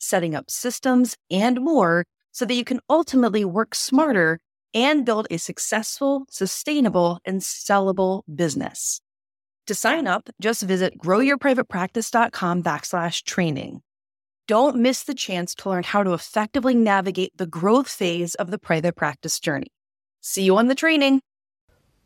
setting up systems, and more so that you can ultimately work smarter and build a successful, sustainable, and sellable business. To sign up, just visit growyourprivatepractice.com backslash training. Don't miss the chance to learn how to effectively navigate the growth phase of the private practice journey. See you on the training.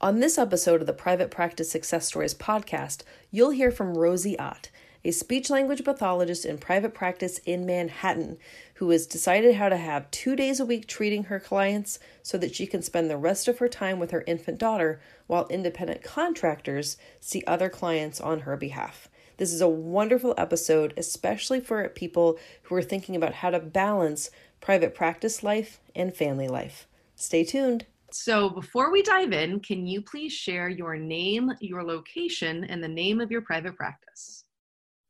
On this episode of the Private Practice Success Stories podcast, you'll hear from Rosie Ott a speech language pathologist in private practice in Manhattan who has decided how to have two days a week treating her clients so that she can spend the rest of her time with her infant daughter while independent contractors see other clients on her behalf. This is a wonderful episode, especially for people who are thinking about how to balance private practice life and family life. Stay tuned. So, before we dive in, can you please share your name, your location, and the name of your private practice?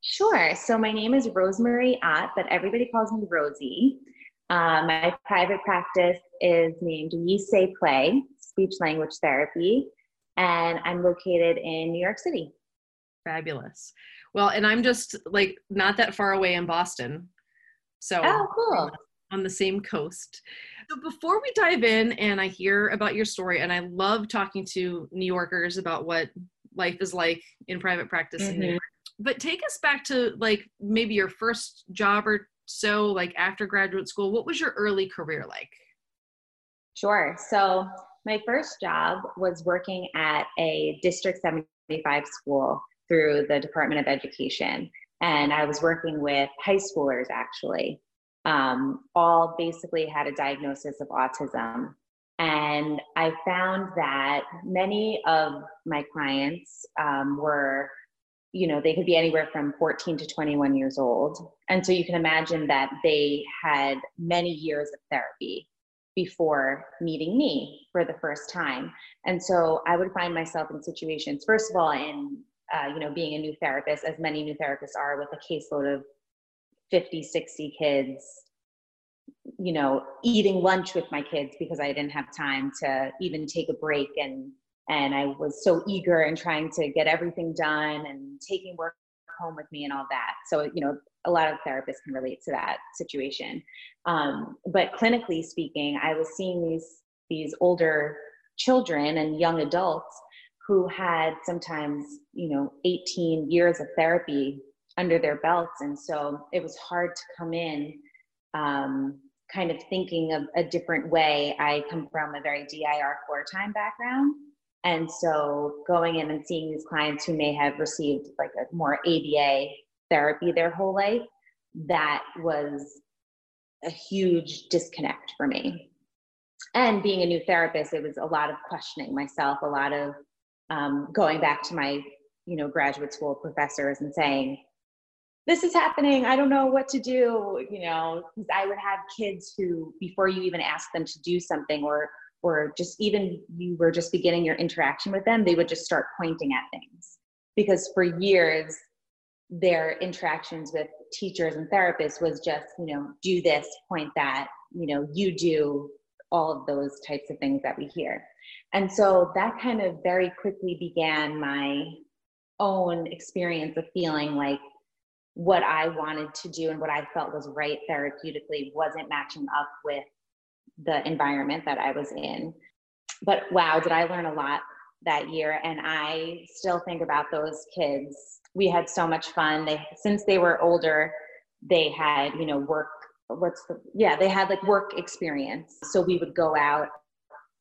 Sure. So my name is Rosemary Ott, but everybody calls me Rosie. Um, my private practice is named We Say Play Speech Language Therapy, and I'm located in New York City. Fabulous. Well, and I'm just like not that far away in Boston. So, oh, cool. On the same coast. So, before we dive in and I hear about your story, and I love talking to New Yorkers about what life is like in private practice mm-hmm. in New mm-hmm. York but take us back to like maybe your first job or so like after graduate school. What was your early career like? Sure. So my first job was working at a district 75 school through the department of education. And i was working with high schoolers actually. Um, all basically had a diagnosis of autism. And i found that many of my clients um, were you know, they could be anywhere from 14 to 21 years old. And so you can imagine that they had many years of therapy before meeting me for the first time. And so I would find myself in situations, first of all, in, uh, you know, being a new therapist, as many new therapists are with a caseload of 50, 60 kids, you know, eating lunch with my kids because I didn't have time to even take a break and and I was so eager and trying to get everything done and taking work home with me and all that. So, you know, a lot of therapists can relate to that situation. Um, but clinically speaking, I was seeing these these older children and young adults who had sometimes, you know, 18 years of therapy under their belts, and so it was hard to come in. Um, kind of thinking of a different way. I come from a very DIR floor time background. And so going in and seeing these clients who may have received like a more ABA therapy their whole life, that was a huge disconnect for me. And being a new therapist, it was a lot of questioning myself, a lot of um, going back to my, you know, graduate school professors and saying, this is happening. I don't know what to do, you know, because I would have kids who, before you even ask them to do something or or just even you were just beginning your interaction with them, they would just start pointing at things. Because for years, their interactions with teachers and therapists was just, you know, do this, point that, you know, you do all of those types of things that we hear. And so that kind of very quickly began my own experience of feeling like what I wanted to do and what I felt was right therapeutically wasn't matching up with the environment that I was in. But wow, did I learn a lot that year and I still think about those kids. We had so much fun. They since they were older, they had, you know, work what's the yeah, they had like work experience. So we would go out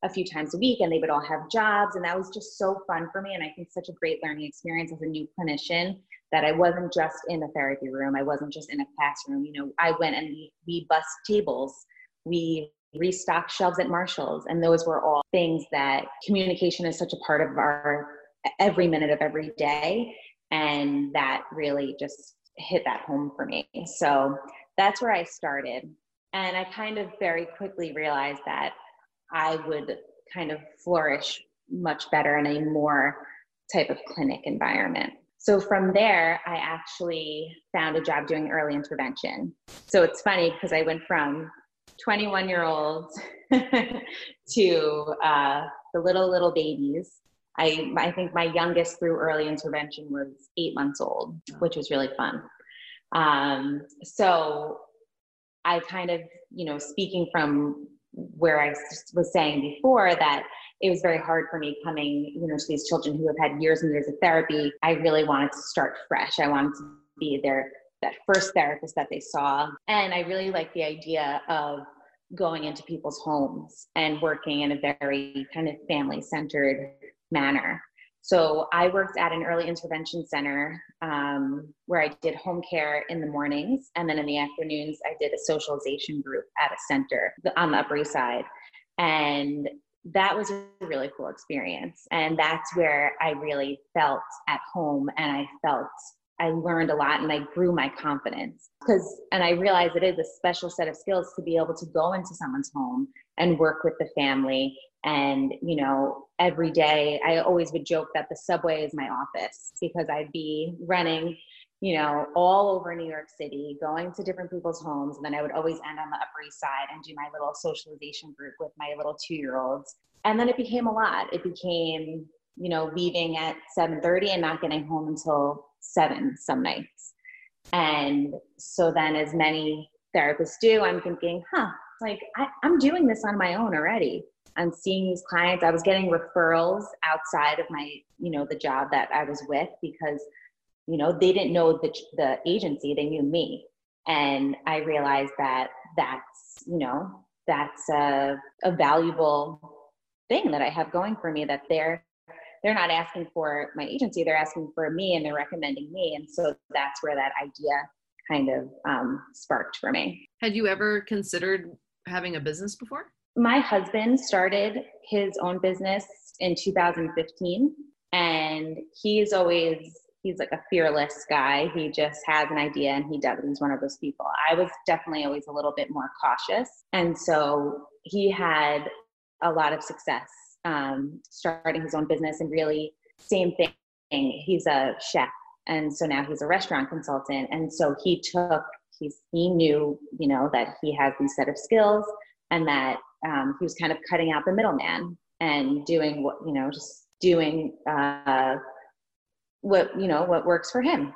a few times a week and they would all have jobs and that was just so fun for me and I think such a great learning experience as a new clinician that I wasn't just in a therapy room, I wasn't just in a classroom, you know, I went and we, we bust tables. We restock shelves at Marshalls. And those were all things that communication is such a part of our every minute of every day. And that really just hit that home for me. So that's where I started. And I kind of very quickly realized that I would kind of flourish much better in a more type of clinic environment. So from there, I actually found a job doing early intervention. So it's funny because I went from 21 year olds to uh, the little, little babies. I, I think my youngest through early intervention was eight months old, which was really fun. Um, so I kind of, you know, speaking from where I was saying before that it was very hard for me coming, you know, to these children who have had years and years of therapy. I really wanted to start fresh. I wanted to be their that first therapist that they saw. And I really like the idea of going into people's homes and working in a very kind of family centered manner. So I worked at an early intervention center um, where I did home care in the mornings, and then in the afternoons I did a socialization group at a center on the Upper East Side, and that was a really cool experience. And that's where I really felt at home, and I felt I learned a lot, and I grew my confidence because, and I realized it is a special set of skills to be able to go into someone's home and work with the family and, you know, every day I always would joke that the subway is my office because I'd be running, you know, all over New York City, going to different people's homes. And then I would always end on the Upper East Side and do my little socialization group with my little two year olds. And then it became a lot. It became, you know, leaving at 7:30 and not getting home until seven some nights. And so then as many therapists do, I'm thinking, huh, like I, I'm doing this on my own already. And seeing these clients. I was getting referrals outside of my you know the job that i was with because you know they didn't know the, the agency. They knew me. And i realized that that's you know that's a, a valuable thing that i have going for me that they're they're not asking for my agency they're asking for me and they're recommending me. And so that's where that idea kind of um, sparked for me. Had you ever considered having a business before? My husband started his own business in 2015 and he's always he's like a fearless guy. He just has an idea and he does he's one of those people. I was definitely always a little bit more cautious. And so he had a lot of success um, starting his own business and really same thing. He's a chef. And so now he's a restaurant consultant. And so he took he's he knew you know that he has these set of skills and that um, he was kind of cutting out the middleman and doing what you know just doing uh, what you know what works for him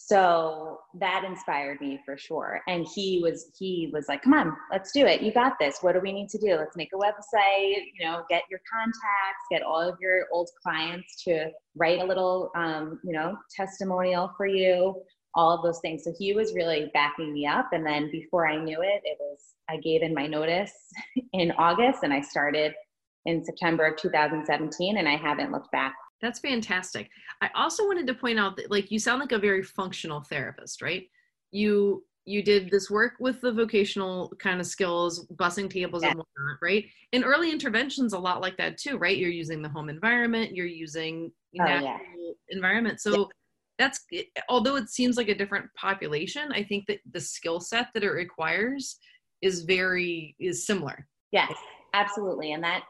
so that inspired me for sure. And he was he was like come on let's do it. You got this. What do we need to do? Let's make a website you know get your contacts get all of your old clients to write a little um, you know testimonial for you all of those things. So he was really backing me up. And then before i knew it it was I gave in my notice in August and I started in September of 2017 and I haven't looked back. That's fantastic. I also wanted to point out that like you sound like a very functional therapist, right? You you did this work with the vocational kind of skills, bussing tables yeah. and whatnot, right? And early interventions a lot like that too, right? You're using the home environment, you're using oh, natural yeah. environment. So yeah. that's although it seems like a different population, I think that the skill set that it requires is very is similar yes absolutely and that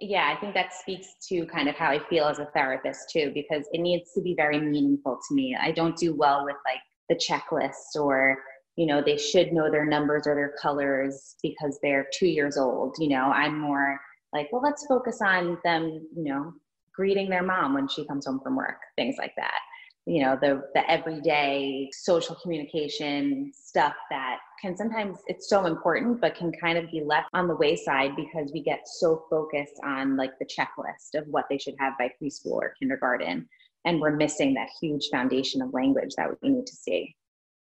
yeah i think that speaks to kind of how i feel as a therapist too because it needs to be very meaningful to me. I don't do well with like the checklist or you know they should know their numbers or their colors because they're two years old you know? I'm more like well let's focus on them you know greeting their mom when she comes home from work things like that you know the the everyday social communication stuff that can sometimes it's so important but can kind of be left on the wayside because we get so focused on like the checklist of what they should have by preschool or kindergarten and we're missing that huge foundation of language that we need to see.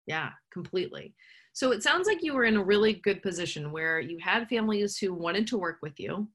Yeah completely. So it sounds like you were in a really good position where you had families who wanted to work with you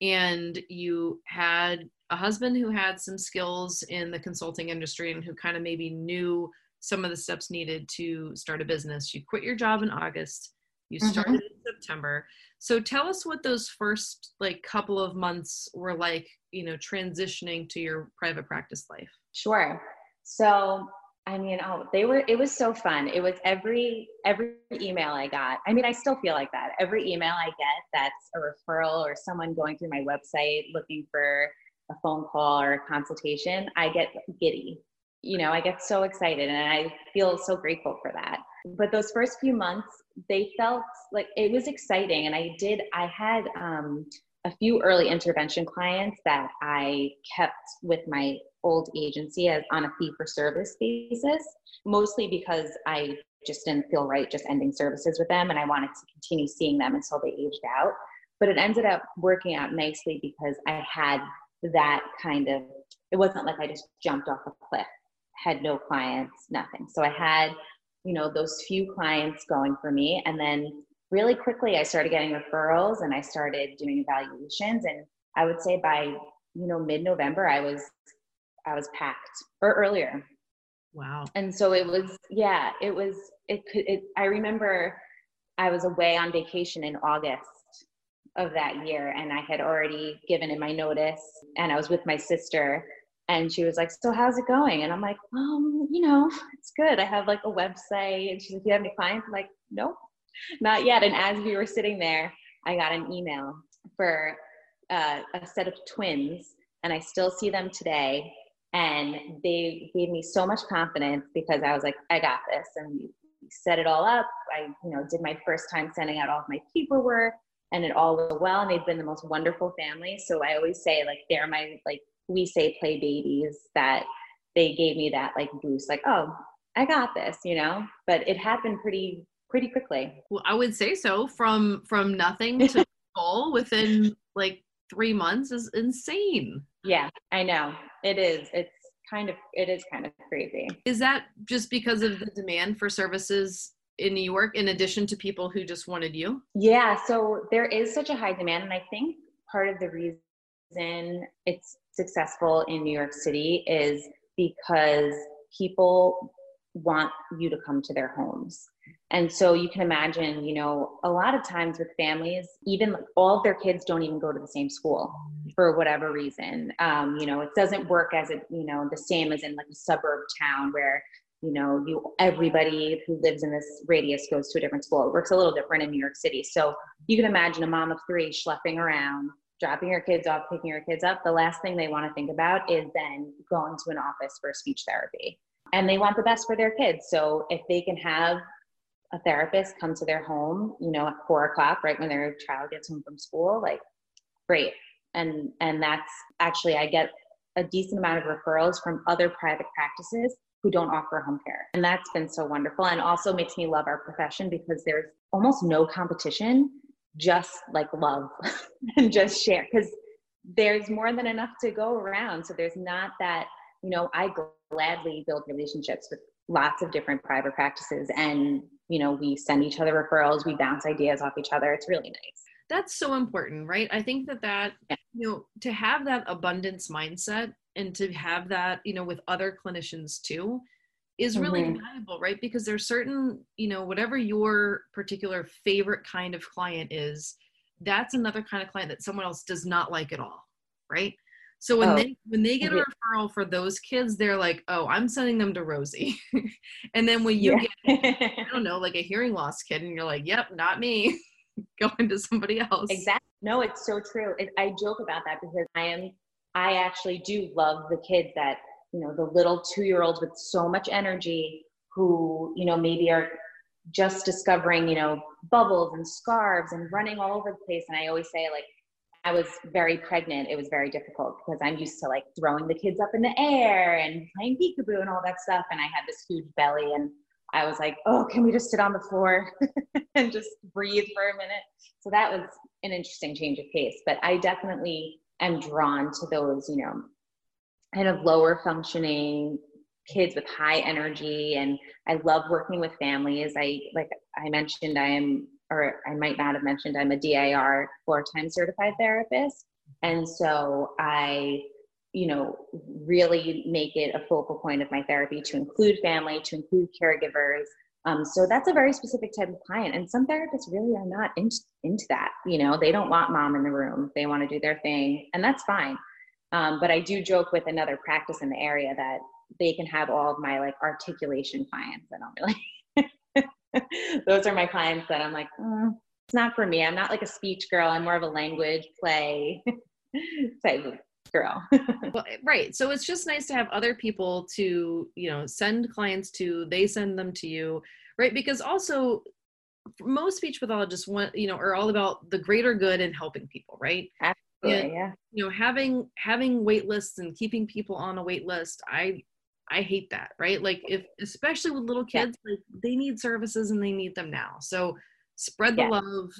and you had a husband who had some skills in the consulting industry and who kind of maybe knew some of the steps needed to start a business. You quit your job in August, you mm-hmm. started mm-hmm. in September. So tell us what those first like couple of months were like, you know, transitioning to your private practice life. Sure. So I mean, oh, they were, it was so fun. It was every, every email I got. I mean, I still feel like that. Every email I get that's a referral or someone going through my website looking for a phone call or a consultation, I get giddy. You know, I get so excited and I feel so grateful for that. But those first few months, they felt like it was exciting. And I did, I had um, a few early intervention clients that I kept with my old agency as on a fee for service basis, mostly because I just didn't feel right just ending services with them and I wanted to continue seeing them until they aged out. But it ended up working out nicely because I had that kind of it wasn't like I just jumped off a cliff, had no clients, nothing. So I had, you know, those few clients going for me and then really quickly I started getting referrals and I started doing evaluations and I would say by, you know, mid-November I was I was packed or earlier. Wow. And so it was, yeah, it was, it could, it, I remember I was away on vacation in August of that year and I had already given in my notice and I was with my sister and she was like, so how's it going? And I'm like, um, you know, it's good. I have like a website. And she's like, do you have any clients? I'm like, nope, not yet. And as we were sitting there, I got an email for uh, a set of twins and I still see them today and they gave me so much confidence because I was like, I got this. And we set it all up. I, you know, did my first time sending out all of my paperwork and it all went well. And they've been the most wonderful family. So I always say like, they're my, like we say play babies that they gave me that like boost, like, oh, I got this, you know, but it happened pretty, pretty quickly. Well, I would say so from, from nothing to full within like three months is insane. Yeah, I know. It is. It's kind of it is kind of crazy. Is that just because of the demand for services in New York in addition to people who just wanted you? Yeah, so there is such a high demand and I think part of the reason it's successful in New York City is because people want you to come to their homes. And so you can imagine, you know, a lot of times with families, even like all of their kids don't even go to the same school for whatever reason. Um, you know, it doesn't work as a, you know, the same as in like a suburb town where, you know, you everybody who lives in this radius goes to a different school. It works a little different in New York City. So you can imagine a mom of three schlepping around, dropping your kids off, picking your kids up. The last thing they want to think about is then going to an office for speech therapy. And they want the best for their kids. So if they can have a therapist come to their home, you know, at four o'clock, right when their child gets home from school, like great. And and that's actually I get a decent amount of referrals from other private practices who don't offer home care. And that's been so wonderful and also makes me love our profession because there's almost no competition, just like love and just share because there's more than enough to go around. So there's not that, you know, I gladly build relationships with lots of different private practices and you know we send each other referrals we bounce ideas off each other it's really nice that's so important right i think that that you know to have that abundance mindset and to have that you know with other clinicians too is really mm-hmm. valuable right because there's certain you know whatever your particular favorite kind of client is that's another kind of client that someone else does not like at all right so when oh. they when they get a referral for those kids, they're like, "Oh, I'm sending them to Rosie." and then when you yeah. get, I don't know, like a hearing loss kid, and you're like, "Yep, not me," going to somebody else. Exactly. No, it's so true. I joke about that because I am, I actually do love the kids that you know, the little two year olds with so much energy who you know maybe are just discovering you know bubbles and scarves and running all over the place. And I always say like I was very pregnant, it was very difficult because I'm used to like throwing the kids up in the air and playing peekaboo and all that stuff. And I had this huge belly and I was like, oh, can we just sit on the floor and just breathe for a minute? So that was an interesting change of pace. But I definitely am drawn to those, you know, kind of lower functioning kids with high energy. And I love working with families. I, like I mentioned, I am or I might not have mentioned, I'm a DIR floor time certified therapist. And so I, you know, really make it a focal point of my therapy to include family, to include caregivers. Um, so that's a very specific type of client. And some therapists really are not in, into that. You know, they don't want mom in the room, they want to do their thing, and that's fine. Um, but I do joke with another practice in the area that they can have all of my like articulation clients. That I don't really. Those are my clients that I'm like, mm, it's not for me. I'm not like a speech girl. I'm more of a language play type of girl. well, eh, right. So it's just nice to have other people to, you know, send clients to, they send them to you, right? Because also most speech pathologists want, you know, are all about the greater good and helping people, right? Absolutely, and, yeah. You know, having having wait lists and keeping people on a wait list, I I hate that, right? Like if especially with little kids, yeah. like they need services and they need them now. So spread the yeah. love,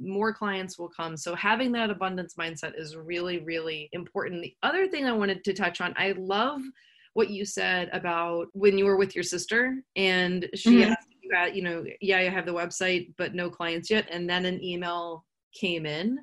more clients will come. So having that abundance mindset is really, really important. The other thing I wanted to touch on, I love what you said about when you were with your sister and she mm-hmm. asked you, at, you know, yeah, I have the website, but no clients yet. And then an email came in.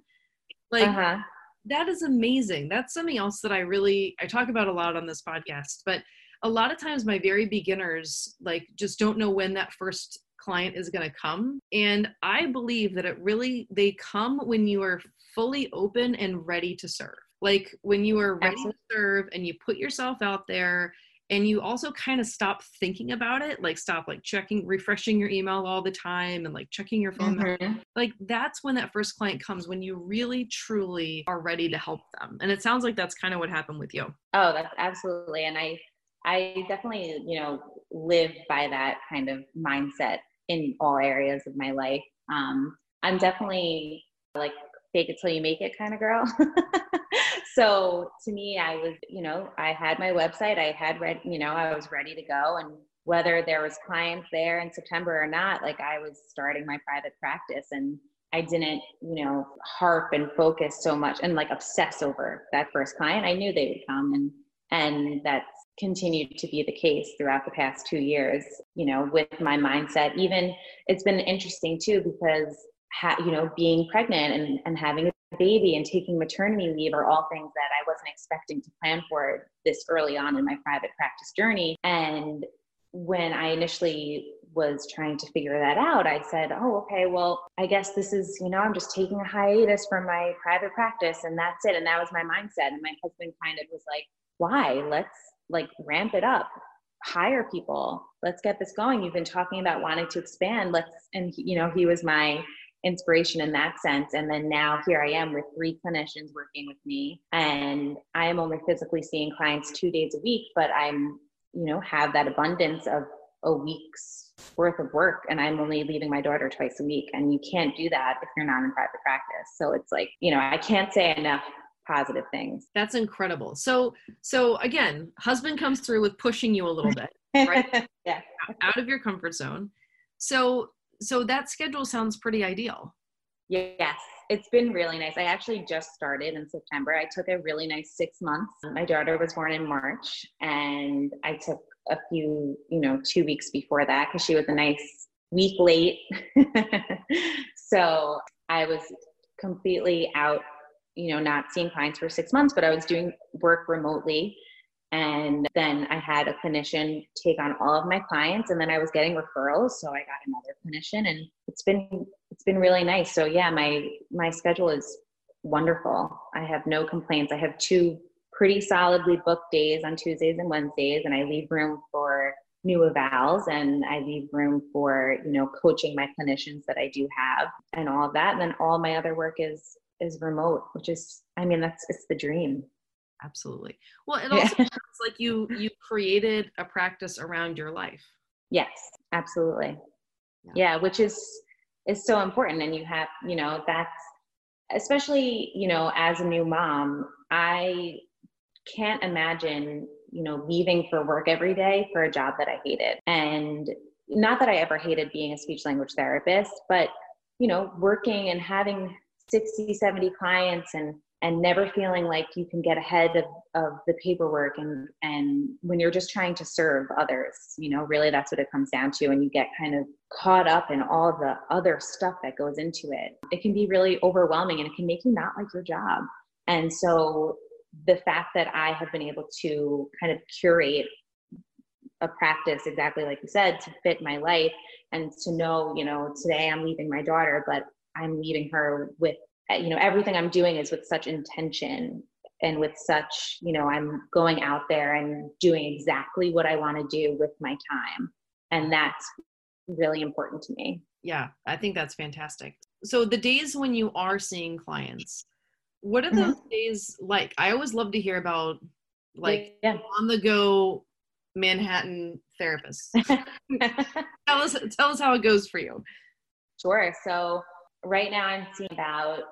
Like uh-huh. that is amazing. That's something else that I really, I talk about a lot on this podcast, but a lot of times my very beginners like just don't know when that first client is going to come. And i believe that it really they come when you are fully open and ready to serve. Like when you are ready Absolutely. to serve and you put yourself out there and you also kind of stop thinking about it like stop like checking refreshing your email all the time and like checking your phone mm-hmm. like that's when that first client comes when you really truly are ready to help them. And it sounds like that's kind of what happened with you. Oh that's absolutely and i i definitely you know live by that kind of mindset in all areas of my life. Um, I'm definitely like fake it till you make it kind of girl. so to me, I was, you know, I had my website, I had read, you know, I was ready to go. And whether there was clients there in September or not, like I was starting my private practice and I didn't, you know, harp and focus so much and like obsess over that first client. I knew they would come and and that's continued to be the case throughout the past two years you know with my mindset. Even it's been interesting too because ha- you know being pregnant and, and having a baby and taking maternity leave are all things that i wasn't expecting to plan for this early on in my private practice journey. And when i initially was trying to figure that out i said oh okay well i guess this is you know i'm just taking a hiatus from my private practice and that's it. And that was my mindset. And my husband kind of was like why? Let's like ramp it up hire people. Let's get this going. You've been talking about wanting to expand. Let's and you know he was my inspiration in that sense. And then now here i am with three clinicians working with me. And i am only physically seeing clients two days a week but i'm you know have that abundance of a week's worth of work. And i'm only leaving my daughter twice a week. And you can't do that if you're not in private practice. So it's like you know i can't say enough positive things. That's incredible. So so again, husband comes through with pushing you a little bit, right? yeah. Out of your comfort zone. So so that schedule sounds pretty ideal. Yes, it's been really nice. I actually just started in September. I took a really nice 6 months. My daughter was born in March and I took a few, you know, 2 weeks before that cuz she was a nice week late. so, I was completely out you know, not seeing clients for six months, but I was doing work remotely. And then I had a clinician take on all of my clients and then I was getting referrals. So I got another clinician and it's been it's been really nice. So yeah, my my schedule is wonderful. I have no complaints. I have two pretty solidly booked days on Tuesdays and Wednesdays, and I leave room for new evals and I leave room for, you know, coaching my clinicians that I do have and all of that. And then all my other work is is remote, which is, I mean, that's it's the dream. Absolutely. Well, it also yeah. sounds like you you created a practice around your life. Yes, absolutely. Yeah. yeah, which is is so important, and you have, you know, that's especially, you know, as a new mom, I can't imagine, you know, leaving for work every day for a job that I hated. And not that I ever hated being a speech language therapist, but you know, working and having 60 70 clients and and never feeling like you can get ahead of, of the paperwork and and when you're just trying to serve others you know really that's what it comes down to and you get kind of caught up in all the other stuff that goes into it. It can be really overwhelming and it can make you not like your job. And so the fact that i have been able to kind of curate a practice exactly like you said to fit my life and to know you know today i'm leaving my daughter but I'm leaving her with, you know, everything I'm doing is with such intention and with such, you know, I'm going out there and doing exactly what I want to do with my time. And that's really important to me. Yeah, I think that's fantastic. So the days when you are seeing clients, what are those mm-hmm. days like? I always love to hear about like yeah. on the go Manhattan therapists. tell us tell us how it goes for you. Sure. So right now I'm seeing about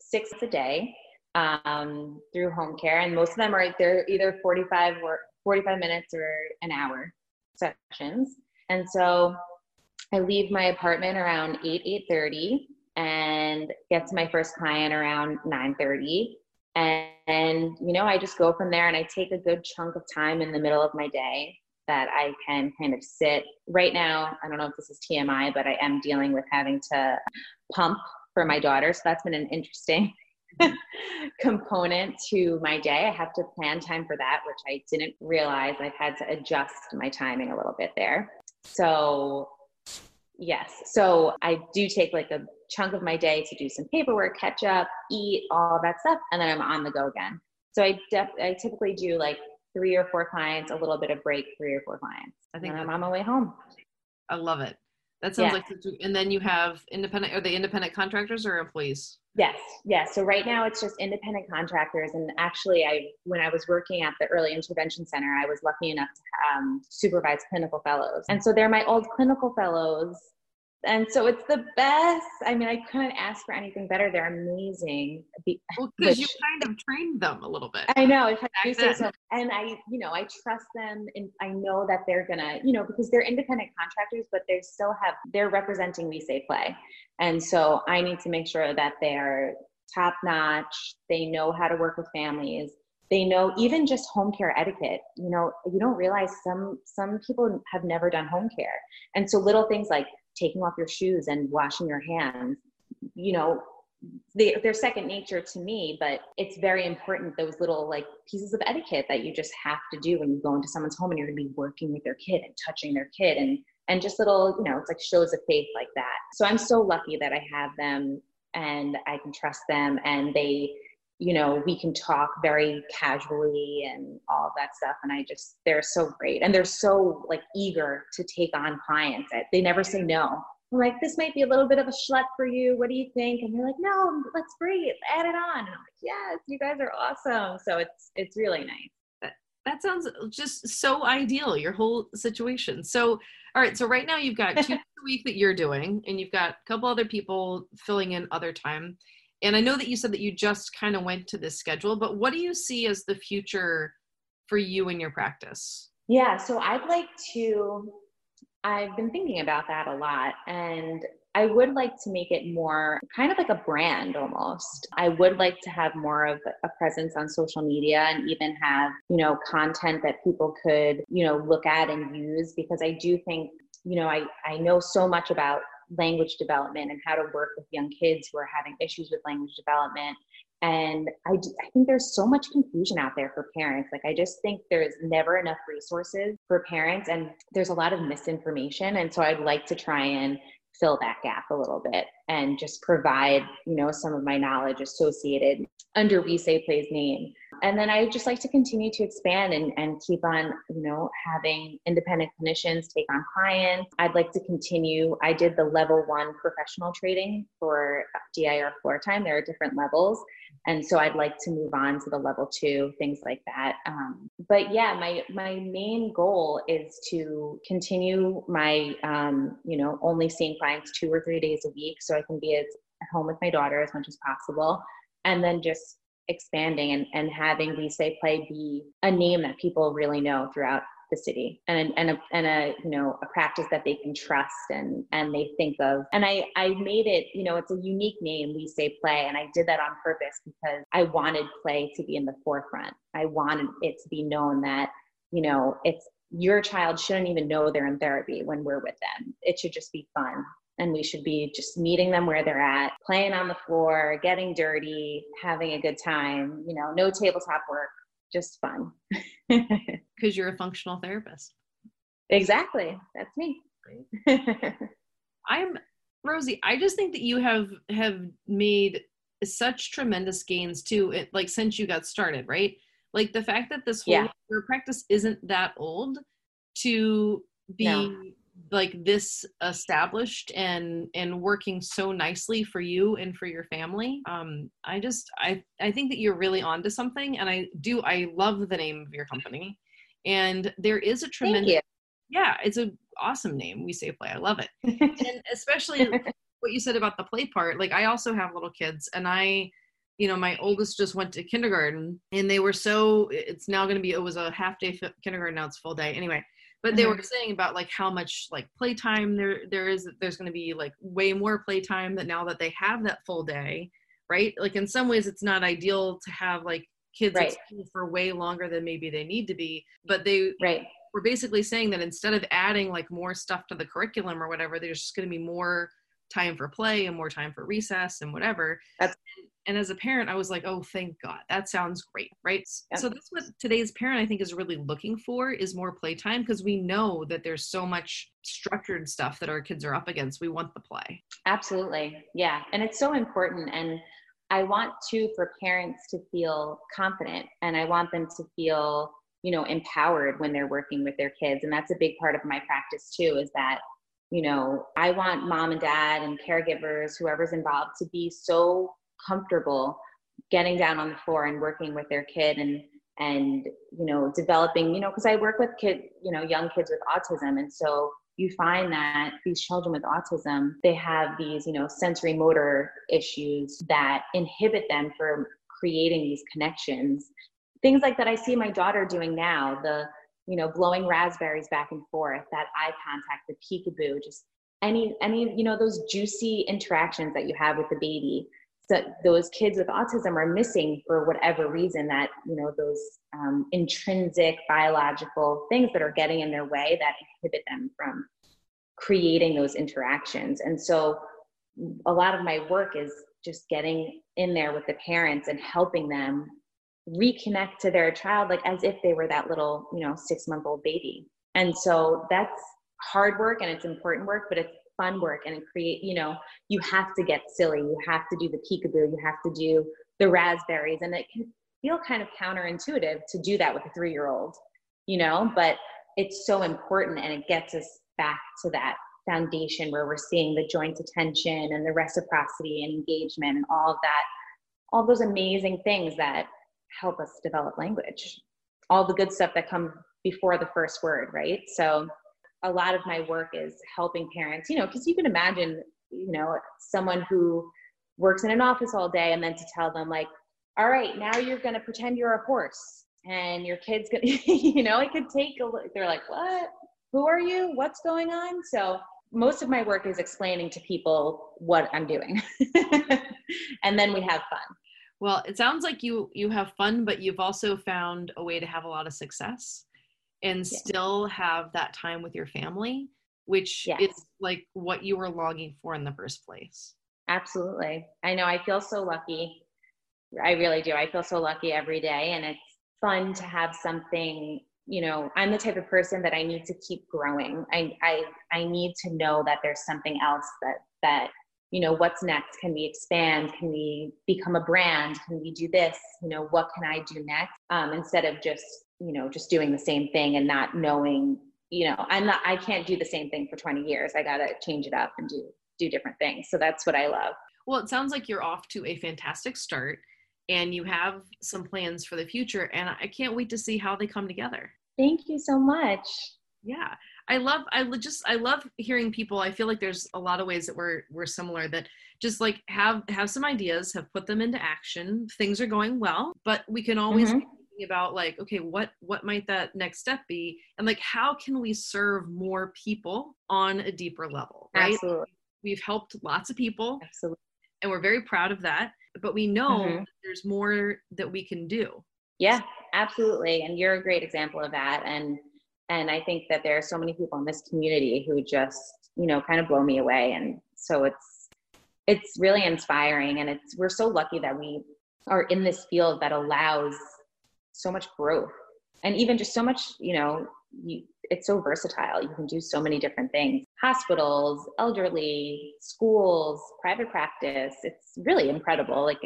six a day um, through home care, and most of them are they're either 45 or 45 minutes or an hour sessions. And so I leave my apartment around 8 8:30 and get to my first client around 9:30 and, and, you know, I just go from there and I take a good chunk of time in the middle of my day that I can kind of sit. Right now, I don't know if this is TMI, but I am dealing with having to pump for my daughter. So that's been an interesting component to my day. I have to plan time for that, which I didn't realize. I've had to adjust my timing a little bit there. So, yes. So I do take like a chunk of my day to do some paperwork, catch up, eat, all that stuff, and then I'm on the go again. So I def- I typically do like three or four clients, a little bit of break, three or four clients. I think I'm on my way home. I love it. That sounds yeah. like, and then you have independent. Are they independent contractors or employees? Yes, yes. So right now it's just independent contractors, and actually, I when I was working at the early intervention center, I was lucky enough to um, supervise clinical fellows, and so they're my old clinical fellows and so it's the best. I mean, I couldn't ask for anything better. They're amazing. Well, because you kind of trained them a little bit. I know, if I do say so. And I, you know, I trust them, and I know that they're gonna, you know, because they're independent contractors, but they still have they're representing We Say Play, and so I need to make sure that they're top notch. They know how to work with families they know even just home care etiquette you know you don't realize some some people have never done home care. And so little things like taking off your shoes and washing your hands you know they, they're second nature to me but it's very important those little like pieces of etiquette that you just have to do when you go into someone's home and you're going to be working with their kid and touching their kid and and just little you know it's like shows of faith like that. So i'm so lucky that i have them and i can trust them and they you know, we can talk very casually and all that stuff. And I just, they're so great. And they're so like eager to take on clients. They never say no. I'm like, this might be a little bit of a schlep for you. What do you think? And they're like, no, let's breathe, add it on. And I'm like, yes, you guys are awesome. So it's, it's really nice. That, that sounds just so ideal, your whole situation. So, all right. So right now you've got two a week that you're doing, and you've got a couple other people filling in other time and I know that you said that you just kind of went to this schedule, but what do you see as the future for you in your practice? Yeah, so I'd like to, I've been thinking about that a lot. And I would like to make it more kind of like a brand almost. I would like to have more of a presence on social media and even have, you know, content that people could, you know, look at and use because I do think, you know, I, I know so much about language development and how to work with young kids who are having issues with language development. And I, I think there's so much confusion out there for parents. Like, I just think there's never enough resources for parents, and there's a lot of misinformation. And so I'd like to try and fill that gap a little bit and just provide, you know, some of my knowledge associated under We Say Play's name. And then I just like to continue to expand and, and keep on, you know, having independent clinicians take on clients. I'd like to continue. I did the level one professional training for DIR floor time. There are different levels. And so I'd like to move on to the level two, things like that. Um, but yeah, my my main goal is to continue my, um, you know, only seeing clients two or three days a week, so I can be at home with my daughter as much as possible, and then just expanding and, and having we say play be a name that people really know throughout the city and and a, and a you know a practice that they can trust and and they think of. And i i made it you know it's a unique name we say play and i did that on purpose because i wanted play to be in the forefront. I wanted it to be known that you know it's your child shouldn't even know they're in therapy when we're with them. It should just be fun and we should be just meeting them where they're at, playing on the floor, getting dirty, having a good time, you know, no tabletop work, just fun. Because you're a functional therapist. Exactly. That's me. I'm Rosie, I just think that you have have made such tremendous gains too it like since you got started right like the fact that this whole yeah. practice isn't that old to be no. Like this established and and working so nicely for you and for your family um i just i i think that you're really onto something and i do i love the name of your company. And there is a tremendous yeah it's a awesome name we say play. I love it. And especially what you said about the play part like i also have little kids and i you know my oldest just went to kindergarten and they were so it's now going to be it was a half day kindergarten now it's full day. Anyway but they mm-hmm. were saying about like how much like playtime there there is there's going to be like way more playtime that now that they have that full day right like in some ways it's not ideal to have like kids right. for way longer than maybe they need to be but they right we're basically saying that instead of adding like more stuff to the curriculum or whatever there's just going to be more time for play and more time for recess and whatever that's and as a parent i was like oh thank god that sounds great right yep. so that's what today's parent i think is really looking for is more playtime because we know that there's so much structured stuff that our kids are up against we want the play absolutely yeah and it's so important and i want to for parents to feel confident and i want them to feel you know empowered when they're working with their kids and that's a big part of my practice too is that you know i want mom and dad and caregivers whoever's involved to be so comfortable getting down on the floor and working with their kid and and you know developing you know because i work with kid you know young kids with autism. And so you find that these children with autism they have these you know sensory motor issues that inhibit them from creating these connections. Things like that i see my daughter doing now the you know blowing raspberries back and forth that eye contact the peekaboo just any any you know those juicy interactions that you have with the baby that those kids with autism are missing for whatever reason that you know those um, intrinsic biological things that are getting in their way that inhibit them from creating those interactions. And so a lot of my work is just getting in there with the parents and helping them reconnect to their child like as if they were that little you know six month old baby. And so that's hard work and it's important work but it's fun work and create you know you have to get silly. You have to do the peekaboo. You have to do the raspberries. And it can feel kind of counterintuitive to do that with a three year old you know but it's so important and it gets us back to that foundation where we're seeing the joint attention and the reciprocity and engagement and all of that all those amazing things that help us develop language. All the good stuff that come before the first word right? So a lot of my work is helping parents, you know, because you can imagine, you know, someone who works in an office all day and then to tell them, like, all right, now you're going to pretend you're a horse and your kid's going to, you know, it could take a, they're like, what? Who are you? What's going on? So most of my work is explaining to people what I'm doing. and then we have fun. Well, it sounds like you you have fun, but you've also found a way to have a lot of success and still have that time with your family, which yes. is like what you were longing for in the first place. Absolutely. I know I feel so lucky. I really do. I feel so lucky every day and it's fun to have something, you know, I'm the type of person that I need to keep growing. I I I need to know that there's something else that that you know what's next? Can we expand? Can we become a brand? Can we do this? You know what can i do next? Um, instead of just you know just doing the same thing and not knowing you know i'm not i can't do the same thing for 20 years. I got to change it up and do do different things. So that's what i love. Well it sounds like you're off to a fantastic start and you have some plans for the future and i can't wait to see how they come together. Thank you so much. Yeah i love i just i love hearing people i feel like there's a lot of ways that we're we're similar that just like have have some ideas have put them into action things are going well but we can always mm-hmm about like okay what what might that next step be and like how can we serve more people on a deeper level right Absolutely. we've helped lots of people Absolutely. and we're very proud of that but we know mm-hmm. there's more that we can do yeah absolutely and you're a great example of that and and i think that there are so many people in this community who just you know kind of blow me away and so it's it's really inspiring and it's we're so lucky that we are in this field that allows so much growth and even just so much you know you, it's so versatile. You can do so many different things. Hospitals, elderly, schools, private practice. It's really incredible. Like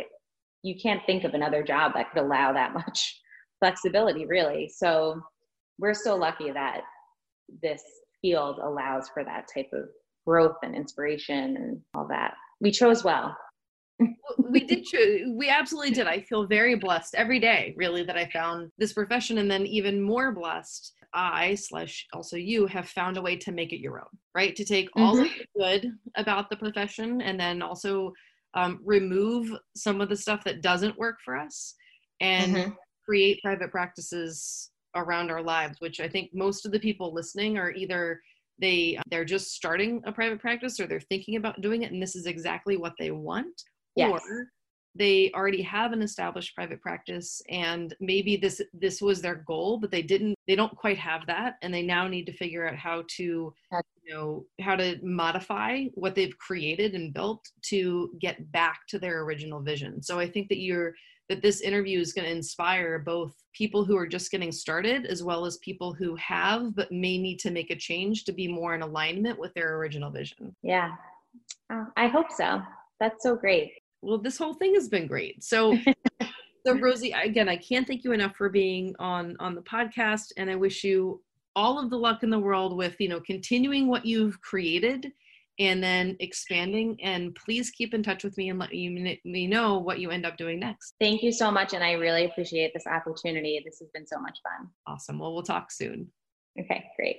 you can't think of another job that could allow that much flexibility, really. So we're so lucky that this field allows for that type of growth and inspiration and all that. We chose well. we did choose, we absolutely did. I feel very blessed every day, really, that I found this profession, and then even more blessed. I slash also you have found a way to make it your own, right? To take all mm-hmm. of the good about the profession and then also um, remove some of the stuff that doesn't work for us and mm-hmm. create private practices around our lives which i think most of the people listening are either they uh, they're just starting a private practice or they're thinking about doing it and this is exactly what they want yes. or they already have an established private practice and maybe this this was their goal but they didn't they don't quite have that and they now need to figure out how to you know how to modify what they've created and built to get back to their original vision so i think that you're that this interview is going to inspire both people who are just getting started as well as people who have but may need to make a change to be more in alignment with their original vision. Yeah. Oh, i hope so. That's so great. Well this whole thing has been great. So so rosie again i can't thank you enough for being on on the podcast and i wish you all of the luck in the world with you know continuing what you've created and then expanding and please keep in touch with me and let me know what you end up doing next. Thank you so much and i really appreciate this opportunity. This has been so much fun. Awesome. Well we'll talk soon. Okay great.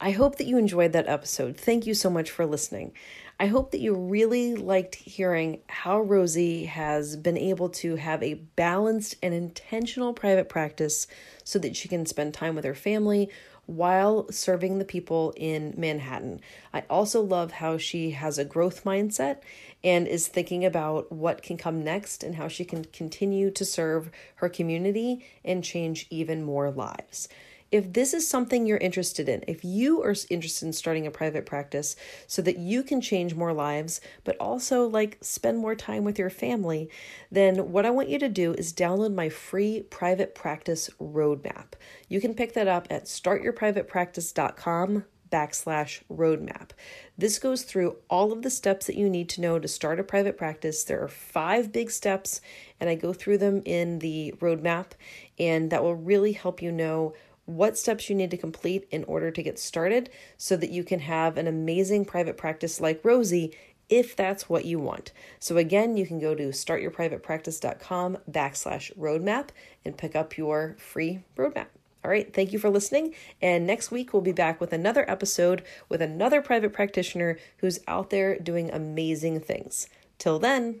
I hope that you enjoyed that episode. Thank you so much for listening. I hope that you really liked hearing how Rosie has been able to have a balanced and intentional private practice so that she can spend time with her family while serving the people in Manhattan. I also love how she has a growth mindset and is thinking about what can come next and how she can continue to serve her community and change even more lives if this is something you're interested in, if you are interested in starting a private practice so that you can change more lives, but also like spend more time with your family, then what I want you to do is download my free private practice roadmap. You can pick that up at startyourprivatepractice.com backslash roadmap. This goes through all of the steps that you need to know to start a private practice. There are five big steps, and I go through them in the roadmap, and that will really help you know what steps you need to complete in order to get started so that you can have an amazing private practice like Rosie if that's what you want. So again, you can go to startyourprivatepractice.com backslash roadmap and pick up your free roadmap. All right, thank you for listening. And next week, we'll be back with another episode with another private practitioner who's out there doing amazing things. Till then,